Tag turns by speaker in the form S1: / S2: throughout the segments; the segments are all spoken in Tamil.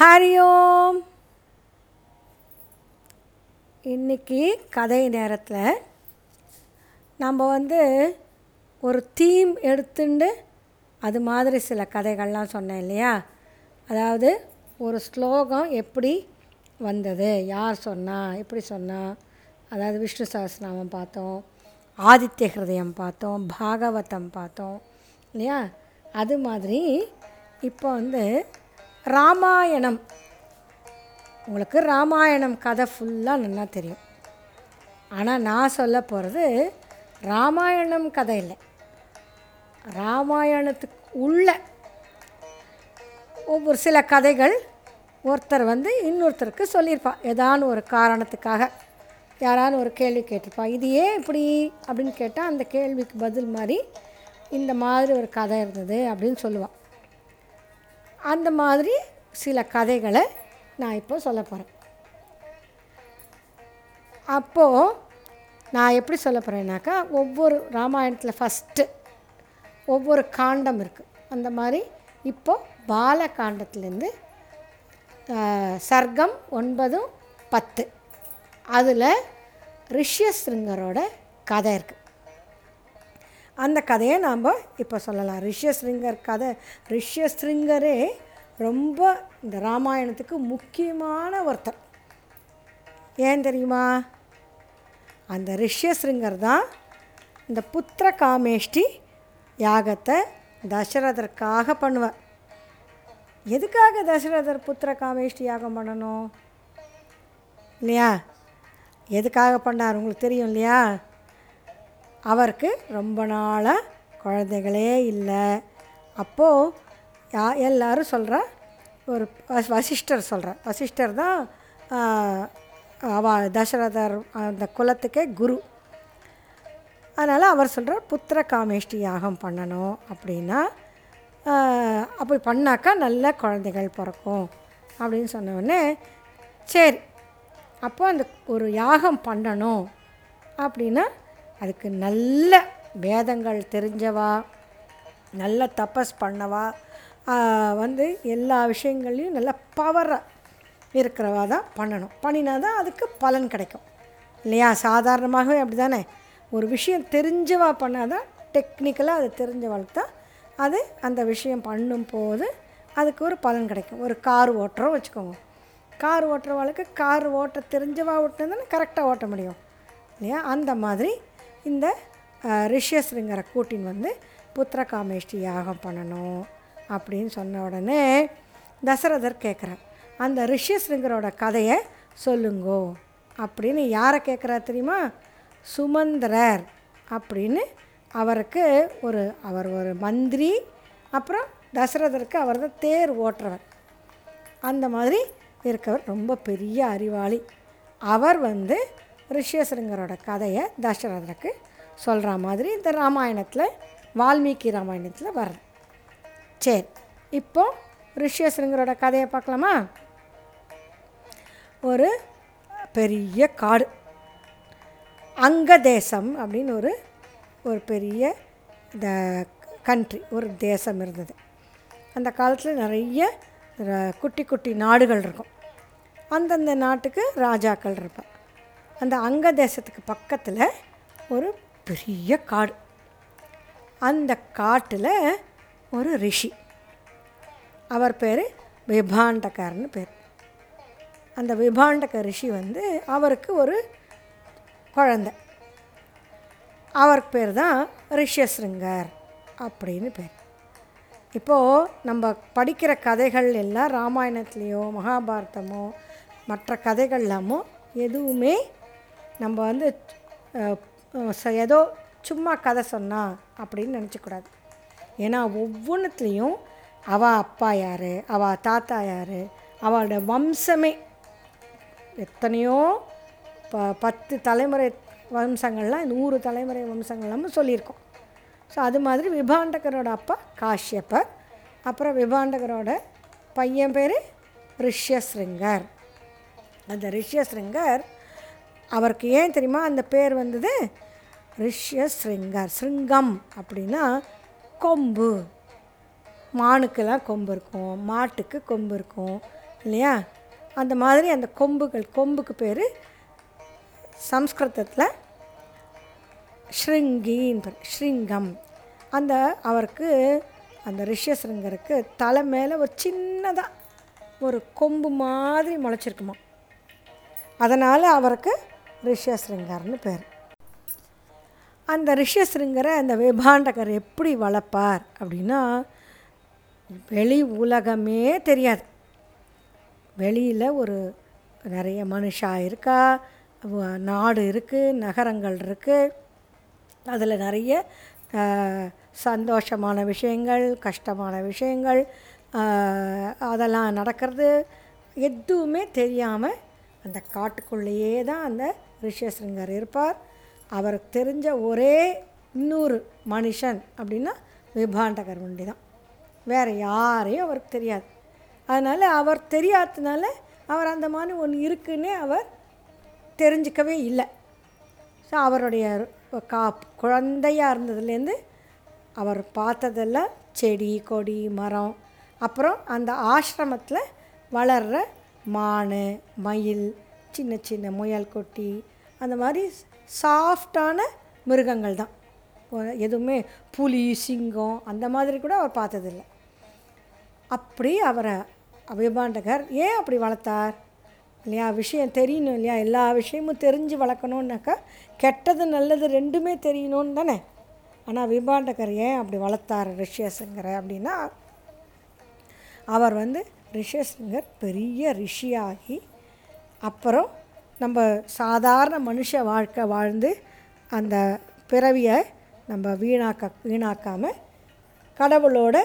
S1: ஹரி ஓம் இன்னைக்கு கதை நேரத்தில் நம்ம வந்து ஒரு தீம் எடுத்துண்டு அது மாதிரி சில கதைகள்லாம் சொன்னேன் இல்லையா? அதாவது ஒரு ஸ்லோகம் எப்படி வந்தது? யார் சொன்னா? எப்படி சொன்னா? அதாவது விஷ்ணு சஹஸ்ரநாமம் பார்த்தோம் ஆதித்ய ஹிருதயம் பார்த்தோம் பாகவதம் பார்த்தோம் இல்லையா? அது மாதிரி இப்போ வந்து ராமாயணம். உங்களுக்கு ராமாயணம் கதை ஃபுல்லாக நல்லா தெரியும். ஆனால் நான் சொல்ல போகிறது ராமாயணம் கதை இல்லை. ராமாயணத்துக்கு உள்ள ஒவ்வொரு சில கதைகள் ஒருத்தர் வந்து இன்னொருத்தருக்கு சொல்லியிருப்பா. ஏதான ஒரு காரணத்துக்காக யாரான ஒரு கேள்வி கேட்டிருப்பா. இது ஏன் இப்படி அப்படின்னு கேட்டால் அந்த கேள்விக்கு பதில் மாதிரி இந்த மாதிரி ஒரு கதை இருந்தது அப்படின்னு சொல்லுவாள் அந்த மாதிரி சில கதைகளை நான் இப்போ சொல்ல போகிறேன் அப்போது நான் எப்படி சொல்ல போகிறேன்னாக்கா ஒவ்வொரு ராமாயணத்தில் ஃபஸ்ட்டு ஒவ்வொரு காண்டம் இருக்குது அந்த மாதிரி இப்போது பால காண்டத்துலேருந்து சர்க்கம் ஒன்பதும் பத்து. அதில் ரிஷ்யஸ்ருங்கரோட கதை இருக்குது அந்த கதையை நாம் இப்போ சொல்லலாம். ரிஷ்யஸ்ரிங்கர் கதை. ரிஷ்யஸ்ரிங்கரே ரொம்ப இந்த ராமாயணத்துக்கு முக்கியமான ஒருத்தர். ஏன் தெரியுமா? அந்த ரிஷ்யஸ்ரிங்கர் தான் இந்த புத்திர காமேஷ்டி யாகத்தை தசரதற்காக பண்ணுவார். எதுக்காக தசரதர் புத்திர காமேஷ்டி யாகம் பண்ணணும்? இல்லையா? எதுக்காக பண்ணார்? உங்களுக்கு தெரியும் இல்லையா? அவருக்கு ரொம்ப நாளாக குழந்தைகளே இல்லை. அப்போது யா எல்லோரும் சொல்கிற ஒரு வசிஷ்டர் சொல்கிற வசிஷ்டர் தான் அவ தசரதர் அந்த குலத்துக்கே குரு. அதனால் அவர் சொல்கிறார் புத்திர காமேஷ்டி யாகம் பண்ணணும் அப்படின்னா அப்படி பண்ணாக்கா நல்ல குழந்தைகள் பிறக்கும். அப்படின்னு சொன்ன சரி அப்போ அந்த ஒரு யாகம் பண்ணணும். அப்படின்னா அதுக்கு நல்ல வேதங்கள் தெரிஞ்சவா நல்ல தபஸ் பண்ணவா வந்து எல்லா விஷயங்கள்லையும் நல்ல பவராக இருக்கிறவா தான் பண்ணணும். பண்ணினா தான் அதுக்கு பலன் கிடைக்கும். இல்லையா? சாதாரணமாகவே அப்படி தானே ஒரு விஷயம் தெரிஞ்சவா பண்ணால் தான் டெக்னிக்கலாக அது தெரிஞ்சவளுக்கு தான் அது அந்த விஷயம் பண்ணும்போது அதுக்கு ஒரு பலன் கிடைக்கும். ஒரு கார் ஓட்டுறோம் வச்சுக்கோங்க. கார் ஓட்டுறவாளுக்கு கார் ஓட்ட தெரிஞ்சவா ஓட்டினதுன்னு கரெக்டாக ஓட்ட முடியும். இல்லையா? அந்த மாதிரி இந்த ரிஷ்யஸ்ருங்கரை கூட்டின் வந்து புத்திர காமேஷ்டி யாகம் பண்ணணும் அப்படின்னு சொன்ன உடனே தசரதர் கேட்குறார் அந்த ரிஷ்யஸ்ருங்கரோட கதையை சொல்லுங்கோ அப்படின்னு யாரை கேட்குறா தெரியுமா? சுமந்திரர் அப்படின்னு அவருக்கு ஒரு அவர் ஒரு மந்திரி அப்புறம் தசரதருக்கு அவர் தான் தேர் ஓட்டுறவர். அந்த மாதிரி இருக்கவர். ரொம்ப பெரிய அறிவாளி. அவர் வந்து ரிஷ்யசிருங்கரோட கதையை தசரதருக்கு சொல்கிற மாதிரி இந்த ராமாயணத்தில் வால்மீகி ராமாயணத்தில் வர்றது சரி இப்போது ரிஷ்யசிருங்கரோட கதையை பார்க்கலாமா? ஒரு பெரிய காடு. அங்க தேசம் அப்படின்னு ஒரு ஒரு பெரிய த கண்ட்ரி ஒரு தேசம் இருந்தது. அந்த காலத்தில் நிறைய குட்டி குட்டி நாடுகள் இருக்கும். அந்தந்த நாட்டுக்கு ராஜாக்கள் இருப்பாள் அந்த அங்க தேசத்துக்கு பக்கத்தில் ஒரு பெரிய காடு. அந்த காட்டில் ஒரு ரிஷி. அவர் பேர் விபாண்டகர்னு பேர். அந்த விபாண்டக ரிஷி வந்து அவருக்கு ஒரு குழந்தை. அவருக்கு பேர் தான் ரிஷ்யஸ்ருங்கர் அப்படின்னு பேர். இப்போது நம்ம படிக்கிற கதைகள் எல்லாம் ராமாயணத்துலேயோ மகாபாரதமோ மற்ற கதைகள்லாமோ எதுவுமே நம்ம வந்து ஏதோ சும்மா கதை சொன்னா அப்படின்னு நினச்சக்கூடாது. ஏன்னா ஒவ்வொன்றுத்துலேயும் அவள் அப்பா யார் அவள் தாத்தா யார் அவளோட வம்சமே. எத்தனையோ ப பத்து தலைமுறை வம்சங்கள்லாம் நூறு தலைமுறை வம்சங்கள்லாம் சொல்லியிருக்கோம். ஸோ அது மாதிரி விபாண்டகரோட அப்பா காஷ்யப்பர் அப்புறம் விபாண்டகரோட பையன் பேர் ரிஷ்யஸ்ருங்கர். அந்த ரிஷ்யஸ்ருங்கர் அவருக்கு ஏன் தெரியுமா? அந்த பேர் வந்தது ரிஷ்ய ஸ்ரிங்கர் ஸ்ருங்கம் அப்படின்னா கொம்பு. மானுக்கெல்லாம் கொம்பு இருக்கும் மாட்டுக்கு கொம்பு இருக்கும் இல்லையா? அந்த மாதிரி அந்த கொம்புகள் கொம்புக்கு பேர் சம்ஸ்கிருதத்தில் ஸ்ருங்கின்னு பேர் ஸ்ருங்கம். அந்த அவருக்கு அந்த ரிஷ்யசிருங்கருக்கு தலை மேலே ஒரு சின்னதாக ஒரு கொம்பு மாதிரி முளைச்சிருக்குமா அதனால் அவருக்கு ரிஷ்யசிருங்கர்னு பேர். அந்த ரிஷ்யசிருங்கரை அந்த விபாண்டகர் எப்படி வளர்ப்பார் அப்படின்னா வெளி உலகமே தெரியாது. வெளியில் ஒரு நிறைய மனுஷா இருக்கா நாடு இருக்குது நகரங்கள் இருக்குது அதில் நிறைய சந்தோஷமான விஷயங்கள் கஷ்டமான விஷயங்கள் அதெல்லாம் நடக்கிறது எதுவுமே தெரியாமல் அந்த காட்டுக்குள்ளேயே தான் அந்த ரிஷியசிருங்கர் இருப்பார். அவருக்கு தெரிஞ்ச ஒரே இன்னொரு மனுஷன் அப்படின்னா விபாண்டகர் உண்டி தான். வேறு யாரையும் அவருக்கு தெரியாது. அதனால் அவர் தெரியாததுனால அவர் அந்த மாதிரி ஒன்று இருக்குன்னே அவர் தெரிஞ்சிக்கவே இல்லை. ஸோ அவருடைய கா குழந்தையாக இருந்ததுலேருந்து அவர் பார்த்ததெல்லாம் செடி கொடி மரம் அப்புறம் அந்த ஆசிரமத்தில் வளர்கிற மான் மயில் சின்ன சின்ன முயல் கொட்டி அந்த மாதிரி சாஃப்டான மிருகங்கள் தான். எதுவுமே புலி சிங்கம் அந்த மாதிரி கூட அவர் பார்த்ததில்ல. அப்படி அவரை விபாண்டகர் ஏன் அப்படி வளர்த்தார்? இல்லையா விஷயம் தெரியணும் இல்லையா? எல்லா விஷயமும் தெரிஞ்சு வளர்க்கணுன்னாக்கா கெட்டது நல்லது ரெண்டுமே தெரியணும்னு தானே? ஆனால் விபாண்டகர் ஏன் அப்படி வளர்த்தார் ரிஷியசுங்கரை அப்படின்னா அவர் வந்து ரிஷியசிங்கர் பெரிய ரிஷியாகி அப்புறம் நம்ம சாதாரண மனுஷ வாழ்க்கை வாழ்ந்து அந்த பிறவியை நம்ம வீணாக்க வீணாக்காமல் கடவுளோட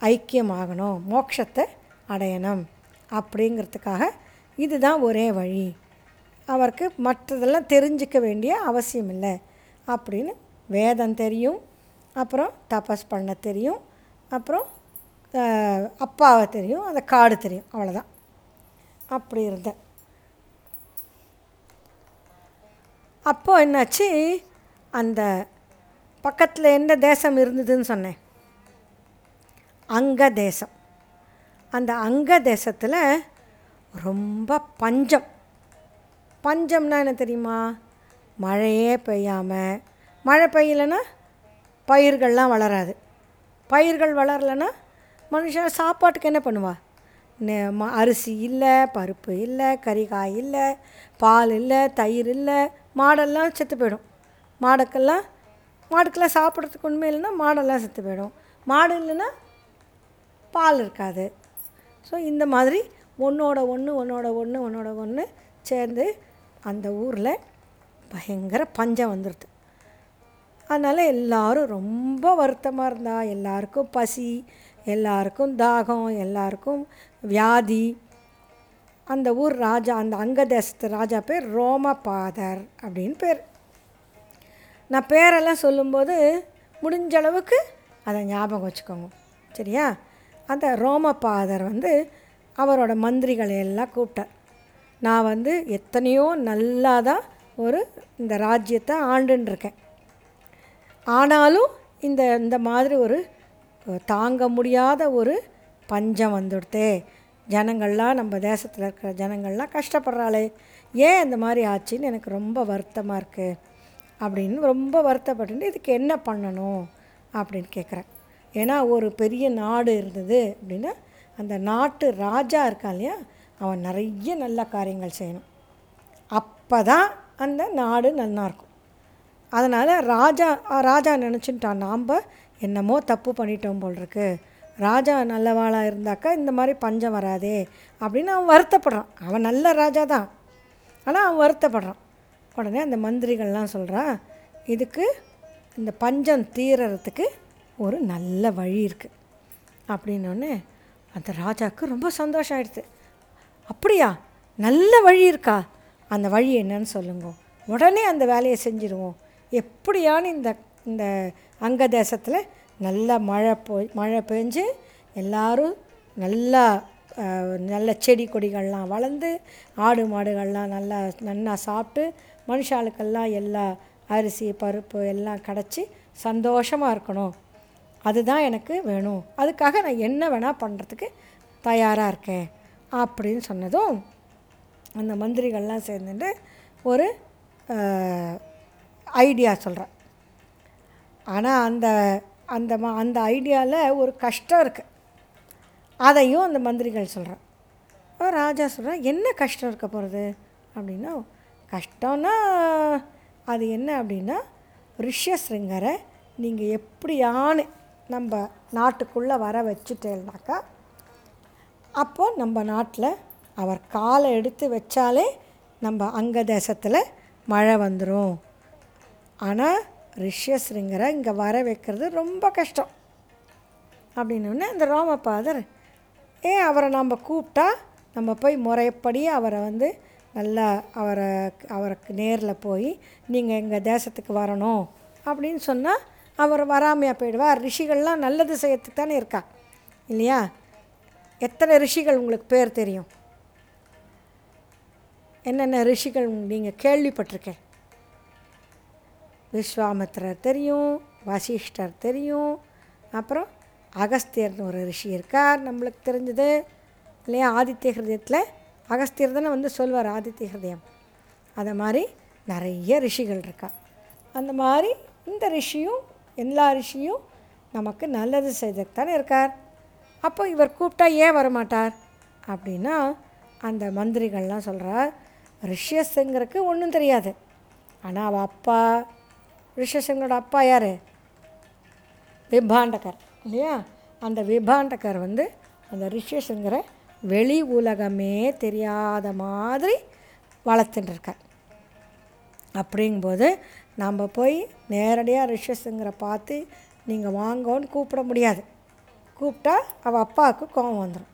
S1: ஐக்கியமாகணும் மோட்சத்தை அடையணும் அப்படிங்கிறதுக்காக இதுதான் ஒரே வழி. அவருக்கு மற்றதெல்லாம் தெரிஞ்சிக்க வேண்டிய அவசியம் இல்லை அப்படின்னு வேதம் தெரியும் அப்புறம் தபஸ் பண்ண தெரியும் அப்புறம் அப்பாவை தெரியும் அந்த காடு தெரியும் அவ்வளோதான் அப்படி இருந்தேன். அப்போது என்னாச்சு? அந்த பக்கத்தில் எந்த தேசம் இருந்ததுன்னு சொன்னேன். அங்க தேசம் அந்த அங்க தேசத்தில் ரொம்ப பஞ்சம். பஞ்சம்னா என்ன தெரியுமா? மழையே பெய்யாமல் மழை பெய்யலைன்னா பயிர்கள்லாம் வளராது. பயிர்கள் வளரலைன்னா மனுஷன் சாப்பாட்டுக்கு என்ன பண்ணுவா? ம- அரிசி இல்லை பருப்பு இல்லை கறிகாய் இல்லை பால் இல்லை தயிர் இல்லை மாடெல்லாம் செத்து போயிடும். மாடுக்கெல்லாம் மாடுக்கெல்லாம் சாப்பிட்றதுக்கு உண்மை இல்லைன்னா மாடெல்லாம் செத்து போயிடும். மாடு இல்லைன்னா பால் இருக்காது. ஸோ இந்த மாதிரி ஒன்றோட ஒன்று ஒன்றோட ஒன்று ஒன்றோட ஒன்று சேர்ந்து அந்த ஊரில் பயங்கர பஞ்சம் வந்துடுது அதனால் எல்லாரும் ரொம்ப வருத்தமாக இருந்தா எல்லாருக்கும் பசி எல்லாருக்கும் தாகம் எல்லாருக்கும் வியாதி அந்த ஊர் ராஜா அந்த அங்கதேசத்து ராஜா பேர் ரோமபாதர் அப்படின்னு பேர். நான் பேரெல்லாம் சொல்லும்போது முடிஞ்ச அளவுக்கு அதை ஞாபகம் வச்சுக்கோங்க. சரியா? அந்த ரோமபாதர் வந்து அவரோட மந்திரிகளை எல்லாம் கூப்பிட்டார். நான் வந்து எத்தனையோ நல்லா தான் ஒரு இந்த ராஜ்யத்தை ஆண்டுன்னு இருக்கேன். ஆனாலும் இந்த இந்த மாதிரி ஒரு தாங்க முடியாத ஒரு பஞ்சம் வந்துடுதே. ஜனங்கள்லாம் நம்ம தேசத்தில் இருக்கிற ஜனங்கள்லாம் கஷ்டப்படுறாளே ஏன் இந்த மாதிரி ஆச்சுன்னு எனக்கு ரொம்ப வருத்தமாக இருக்குது அப்படின்னு ரொம்ப வருத்தப்பட்டு இதுக்கு என்ன பண்ணணும் அப்படின்னு கேட்குறேன் ஏன்னா ஒரு பெரிய நாடு இருந்தது அப்படின்னா அந்த நாட்டு ராஜா இருக்கான் இல்லையா அவன் நிறைய நல்ல காரியங்கள் செய்யணும். அப்போ தான் அந்த நாடு நல்லாயிருக்கும் அதனால் ராஜா ராஜா நினச்சிட்டான் நாம் என்னமோ தப்பு பண்ணிட்டோம் போல் இருக்குது ராஜா நல்லவாளாக இருந்தாக்கா இந்த மாதிரி பஞ்சம் வராதே அப்படின்னு அவன் வருத்தப்படுறான். அவன் நல்ல ராஜா தான். ஆனால் அவன் வருத்தப்படுறான். உடனே அந்த மந்திரிகள்லாம் சொல்கிறான் இதுக்கு இந்த பஞ்சம் தீரறதுக்கு ஒரு நல்ல வழி இருக்குது அப்படின்னோடனே அந்த ராஜாவுக்கு ரொம்ப சந்தோஷம் ஆயிடுது அப்படியா? நல்ல வழி இருக்கா? அந்த வழி என்னன்னு சொல்லுங்க. உடனே அந்த வேலையை செஞ்சிடுவோம் எப்படியான்னு இந்த இந்த அங்க தேசத்தில் நல்லா மழை போய் மழை பெஞ்சு எல்லோரும் நல்லா நல்ல செடி கொடிகள்லாம் வளர்ந்து ஆடு மாடுகள்லாம் நல்லா நன்னா சாப்பிட்டு மனுஷாளுக்கெல்லாம் எல்லா அரிசி பருப்பு எல்லாம் கிடச்சி சந்தோஷமாக இருக்கணும். அதுதான் எனக்கு வேணும். அதுக்காக நான் என்ன வேணால் பண்ணுறதுக்கு தயாராக இருக்கேன் அப்படின்னு சொன்னதும் அந்த மந்திரிகள்லாம் சேர்ந்துட்டு ஒரு ஐடியா சொல்கிறேன் ஆனால் அந்த அந்த ம அந்த ஐடியாவில் ஒரு கஷ்டம் இருக்குது அதையும் அந்த மந்திரிகள் சொல்கிறான் ராஜா சொல்கிறேன் என்ன கஷ்டம் இருக்க போகிறது அப்படின்னா கஷ்டம்னா அது என்ன அப்படின்னா ரிஷ்யசிருங்கரை நீங்கள் எப்படியானு நம்ம நாட்டுக்குள்ளே வர வச்சுட்டேன்னாக்கா அப்போ நம்ம நாட்டில் அவர் காலை எடுத்து வச்சாலே நம்ம அங்க தேசத்தில் மழை வந்துடும் ஆனால் ரிஷ்யசிருங்கரை இங்கே வர வைக்கிறது ரொம்ப கஷ்டம். அப்படின்னோடனே அந்த ரோமபாதர் ஏன் அவரை நம்ம கூப்பிட்டா நம்ம போய் முறைப்படி அவரை வந்து நல்லா அவரை அவருக்கு நேரில் போய் நீங்கள் எங்கள் தேசத்துக்கு வரணும் அப்படின்னு சொன்னால் அவர் வராமையாக போயிடுவார். ரிஷிகள்லாம் நல்லது செய்யறதுக்கு தானே இருக்கா? இல்லையா? எத்தனை ரிஷிகள் உங்களுக்கு பேர் தெரியும்? என்னென்ன ரிஷிகள் நீங்கள் கேள்விப்பட்டிருக்கேன்? விஸ்வாமித்ரர் தெரியும் வசிஷ்டர் தெரியும். அப்புறம் அகஸ்தியர்னு ஒரு ரிஷி இருக்கார் நம்மளுக்கு தெரிஞ்சது. இல்லையா? ஆதித்ய ஹிருதயத்தில் அகஸ்தியர் தானே வந்து சொல்வார் ஆதித்ய ஹிருதயம். அதை மாதிரி நிறைய ரிஷிகள் இருக்கா. அந்த மாதிரி இந்த ரிஷியும் எல்லா ரிஷியும் நமக்கு நல்லது செய்ததுக்கு தானே இருக்கார். அப்போ இவர் கூப்பிட்டா ஏன் வரமாட்டார்? அப்படின்னா அந்த மந்திரிகள்லாம் சொல்கிறார் ரிஷியஸுங்கிறதுக்கு ஒன்றும் தெரியாது. ஆனால் அவள் அப்பா ரிஷசிங்கரோட அப்பா யார்? விபாண்டகர் இல்லையா? அந்த விபாண்டகர் வந்து அந்த ரிஷசிங்கரை வெளி உலகமே தெரியாத மாதிரி வளர்த்துட்டுருக்கார். அப்படிங்கும்போது நம்ம போய் நேரடியாக ரிஷசிங்கரை பார்த்து நீங்கள் வாங்கோன்னு கூப்பிட முடியாது. கூப்பிட்டா அவள் அப்பாவுக்கு கோபம் வந்துடும்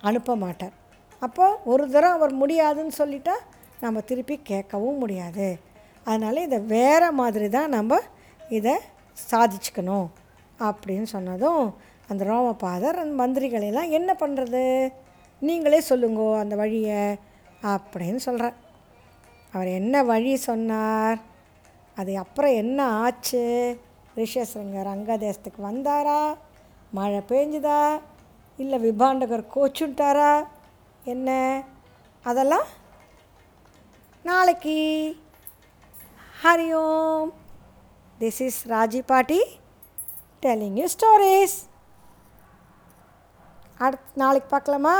S1: அனுப்ப மாட்டார். அப்போ ஒரு தரம் அவர் முடியாதுன்னு சொல்லிட்டா நம்ம திருப்பி கேட்கவும் முடியாது. அதனால் இதை வேறு மாதிரி தான் நம்ம இதை சாதிச்சுக்கணும் அப்படின்னு சொன்னதும் அந்த ரோமபாதர் அந்த மந்திரிகளெல்லாம் என்ன பண்ணுறது நீங்களே சொல்லுங்கோ அந்த வழியை அப்படின்னு சொல்கிறார் அவர் என்ன வழி சொன்னார்? அது அப்புறம் என்ன ஆச்சு? ரிஷேஸ்வரங்கர் அங்கதேசத்துக்கு வந்தாரா? மழை பெஞ்சுதா? இல்லை விபாண்டகர் கோச்சுட்டாரா? என்ன? அதெல்லாம் நாளைக்கு ஹரி ஓம் திஸ் இஸ் ராஜி பாட்டி டெல்லிங் யூ ஸ்டோரிஸ் அடுத்து நாளைக்கு பார்க்கலாமா?